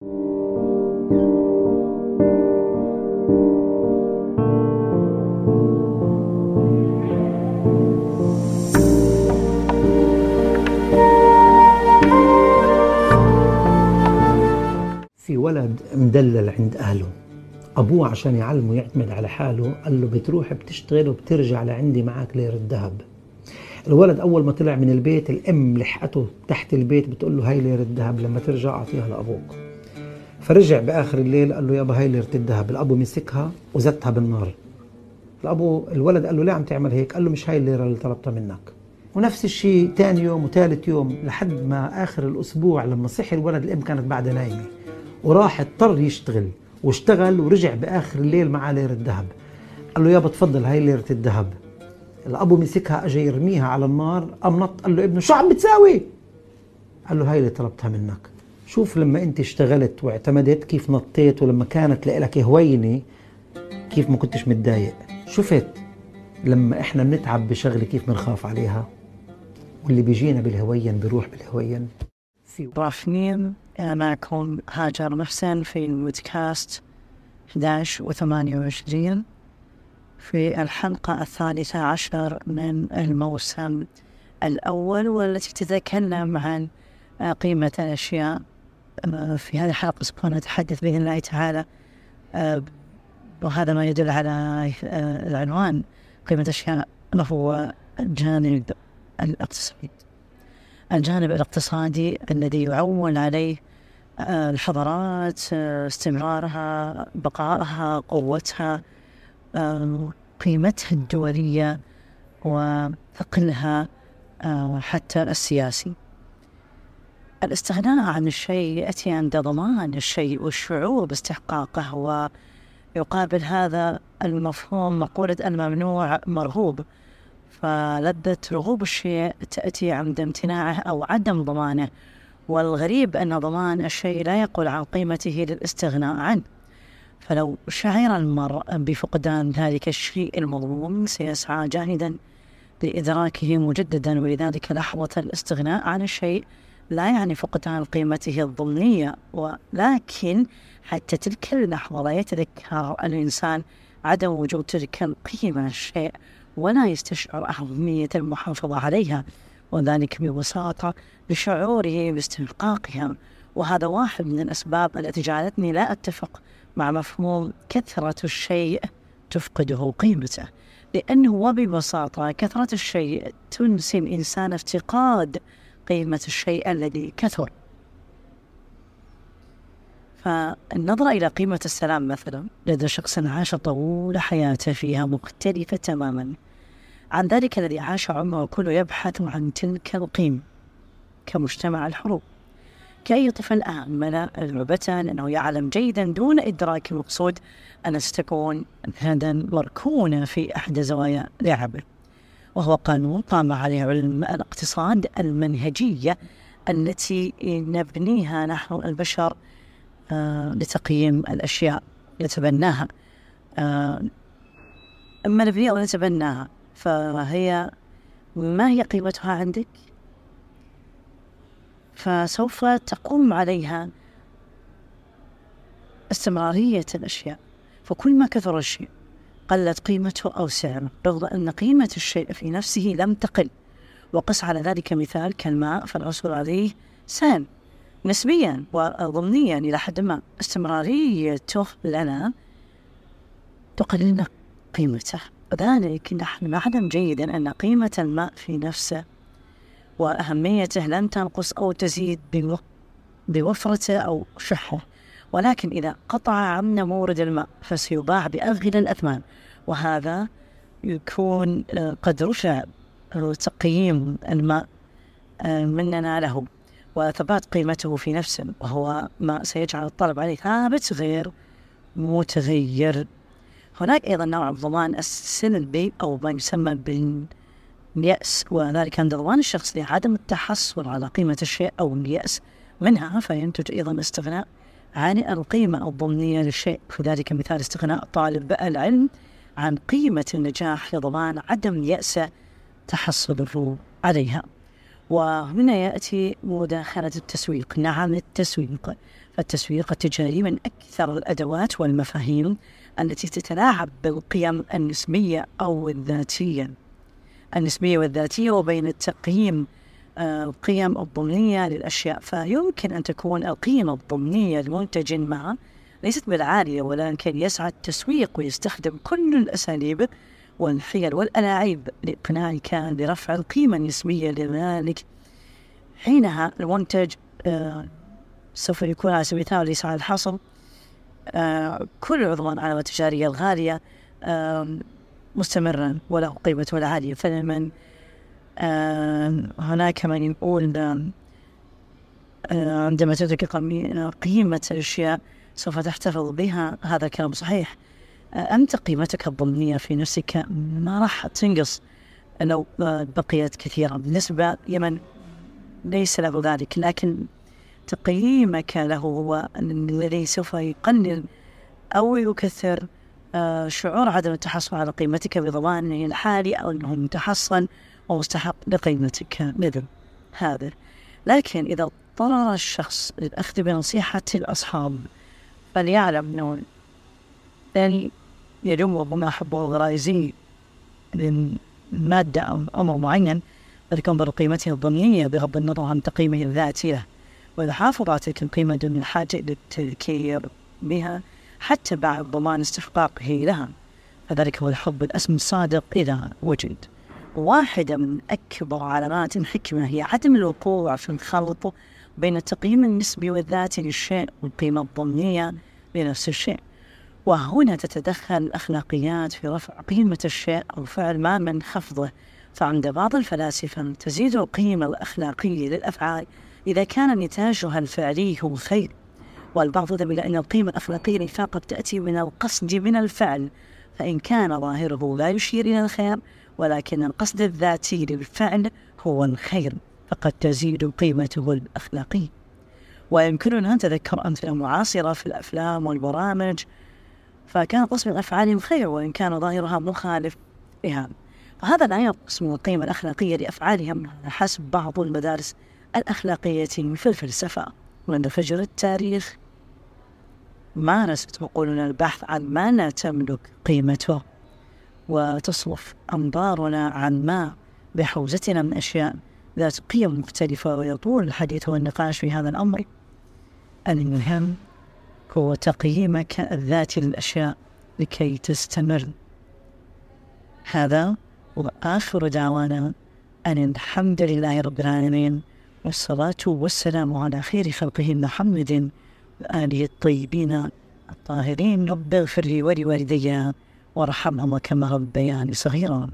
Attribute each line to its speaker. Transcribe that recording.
Speaker 1: في ولد مدلل عند أهله. أبوه عشان يعلمه يعتمد على حاله قال له بتروح بتشتغل وبترجع لعندي معك ليرة ذهب الولد أول ما طلع من البيت الأم لحقته تحت البيت بتقول له هاي ليرة ذهب لما ترجع أعطيها لأبوك. فرجع بآخر الليل قال له يابا هاي ليرة الذهب الأبو مسكها وزتها بالنار. الأبو الولد قال له ليه عم تعمل هيك؟ قال له مش هاي الليرة اللي طلبتها منك. ونفس الشيء ثاني يوم وثالث يوم لحد ما آخر الأسبوع لما صحي الولد الأم كانت بعدها نايمة. وراح اضطر يشتغل واشتغل ورجع بآخر الليل معاه ليره ذهب قال له يابا تفضل هاي ليره الذهب. الأبو مسكها اجى يرميها على النار قام نط قال له ابنه شو عم بتساوي؟ قال له هاي اللي طلبتها منك. شوف لما انت اشتغلت واعتمدت كيف نطيت ولما كانت لك هوينه كيف ما كنتش متضايق. شفت لما إحنا بنتعب بشغلة كيف بنخاف عليها؟ واللي بيجينا بالهوين بيروح بالهوين
Speaker 2: رافنين معكم هاجر محسن في البودكاست 11 و 28 في الحلقة الثالثة عشر من الموسم الأول والتي تتكلم عن قيمة الأشياء. في هذه الحلقة سوف نتحدث بإذن الله تعالى وهذا ما يدل على العنوان قيمة الأشياء هو الجانب الاقتصادي. الجانب الاقتصادي الذي يعول عليه الحضارات استمرارها بقائها قوتها قيمتها الدولية وثقلها حتى السياسي. الاستغناء عن الشيء يأتي عند ضمان الشيء والشعور باستحقاقه ويقابل هذا المفهوم مقولة الممنوع مرغوب. فلذة رغوب الشيء تأتي عند امتناعه أو عدم ضمانه. والغريب أن ضمان الشيء لا يقول عن قيمته للاستغناء عنه. فلو شعر المرء بفقدان ذلك الشيء المضمون سيسعى جاهدا لإدراكه مجددا. ولذلك لحظة الاستغناء عن الشيء لا يعني فقدان قيمته الضمنية ولكن حتى تلك اللحظة لا يتذكر الإنسان عدم وجود تلك القيمة الشيء ولا يستشعر أهمية المحافظة عليها وذلك ببساطة بشعوره باستحقاقها وهذا واحد من الأسباب التي جعلتني لا أتفق مع مفهوم كثرة الشيء تفقده قيمته. لأنه وببساطة كثرة الشيء تنسي الإنسان افتقاد قيمة الشيء الذي كثر. فالنظرة إلى قيمة السلام مثلا لدى شخص عاش طول حياته فيها مختلفة تماما عن ذلك الذي عاش عمره كله يبحث عن تلك القيمة كمجتمع الحروب. كأي طفل آمن لعبة أنه يعلم جيدا دون إدراك المقصود أن ستكون هذا مركونة في أحد زوايا لعبه. وهو قانون قام عليه علم الاقتصاد المنهجية التي نبنيها نحن البشر آه لتقييم الأشياء نتبناها آه أما نبنيها أو نتبناها فهي ما هي قيمتها عندك؟ فسوف تقوم عليها استمرارية الأشياء. فكل ما كثر الشيء قلت قيمته أو سعره رغم أن قيمة الشيء في نفسه لم تقل. وقس على ذلك مثال كالماء فالعصر عليه سام. نسبيا وضمنيا إلى حد ما استمراريته لنا تقلل قيمته. وذلك نحن نعلم جيدا أن قيمة الماء في نفسه وأهميته لن تنقص أو تزيد بوفرته أو شحة. ولكن إذا قطع عنا مورد الماء فسيباع بأغلى الأثمان وهذا يكون قد رفع تقييم الماء مننا له وثبات قيمته في نفسه وهو ما سيجعل الطلب عليه ثابت غير متغير. هناك أيضا نوع الضمان السلبي أو ما يسمى باليأس وذلك عند ضمان الشخص لعدم التحصل على قيمة الشيء أو اليأس منها فينتج أيضا استغناء عن القيمة الضمنية للشيء. في ذلك مثال استغناء طالب العلم عن قيمة النجاح لضمان عدم يأس تحصله عليها. وهنا يأتي مداخلة التسويق. نعم التسويق. فالتسويق التجاري من أكثر الأدوات والمفاهيم التي تتلاعب بالقيم النسبية أو الذاتية. النسبية والذاتية وبين التقييم آه، القيم الضمنية للأشياء. فيمكن أن تكون القيمة الضمنية لمنتج ما ليست بالعالية ولكن يسعى التسويق ويستخدم كل الأساليب والحيل والألاعيب لإقناعك برفع القيمة النسبية لذلك. حينها المنتج آه سوف يكون على سبيل المثال ليس على الحصر. آه كل عضوان على التجارية الغالية آه مستمرا وله قيمته العالية فلمن آه هناك من يقول آه عندما تدرك قيمة الأشياء سوف تحتفظ بها. هذا كلام صحيح. آه أنت قيمتك الضمنية في نفسك ما راح تنقص. لو بقيت كثيرا. بالنسبة يمن ليس له ذلك لكن تقييمك له هو الذي سوف يقلل أو يكثر آه، شعور عدم التحصل على قيمتك بضمانه الحالي أو أنه متحصن ومستحق لقيمتك مثل هذا. لكن إذا اضطر الشخص للأخذ بنصيحة الأصحاب فليعلم أنه لن يجم بما حبه الغرائزي للمادة أو أمر معين. بل يكون بالقيمته الضمنية بغض النظر عن تقييمه الذاتي له وإذا حافظت تلك القيمة دون الحاجة إلى التذكير بها حتى بعد ضمان استحقاقه لها. فذلك هو الحب الأسم الصادق إذا وجد. واحدة من أكبر علامات الحكمة هي عدم الوقوع في الخلط بين التقييم النسبي والذاتي للشيء والقيمة الضمنية لنفس الشيء. وهنا تتدخل الأخلاقيات في رفع قيمة الشيء أو فعل ما من خفضه فعند بعض الفلاسفة تزيد القيمة الأخلاقية للأفعال إذا كان نتاجها الفعلي هو خير والبعض ذهب إلى أن القيمة الأخلاقية فقط تأتي من القصد من الفعل فإن كان ظاهره لا يشير إلى الخير ولكن القصد الذاتي للفعل هو الخير. فقد تزيد قيمته الأخلاقية ويمكننا أن نتذكر أمثلة معاصرة في الأفلام والبرامج فكان قسم الأفعال خير وإن كان ظاهرها مخالف لهذا فهذا لا ينقص من القيمة الأخلاقية لأفعالهم حسب بعض المدارس الأخلاقية في الفلسفة. وعند فجر التاريخ مارست عقولنا البحث عن ما لا تملك قيمته وتصرف أنظارنا عن ما بحوزتنا من أشياء. ذات قيم مختلفة ويطول الحديث والنقاش في هذا الأمر. المهم هو تقييمك الذاتي للأشياء لكي تستمر. هذا وآخر دعوانا أن الحمد لله رب العالمين والصلاة والسلام على خير خلقه محمد وآله الطيبين الطاهرين. رب اغفر لي ولوالدي وارحمهما كما ربياني صغيرا.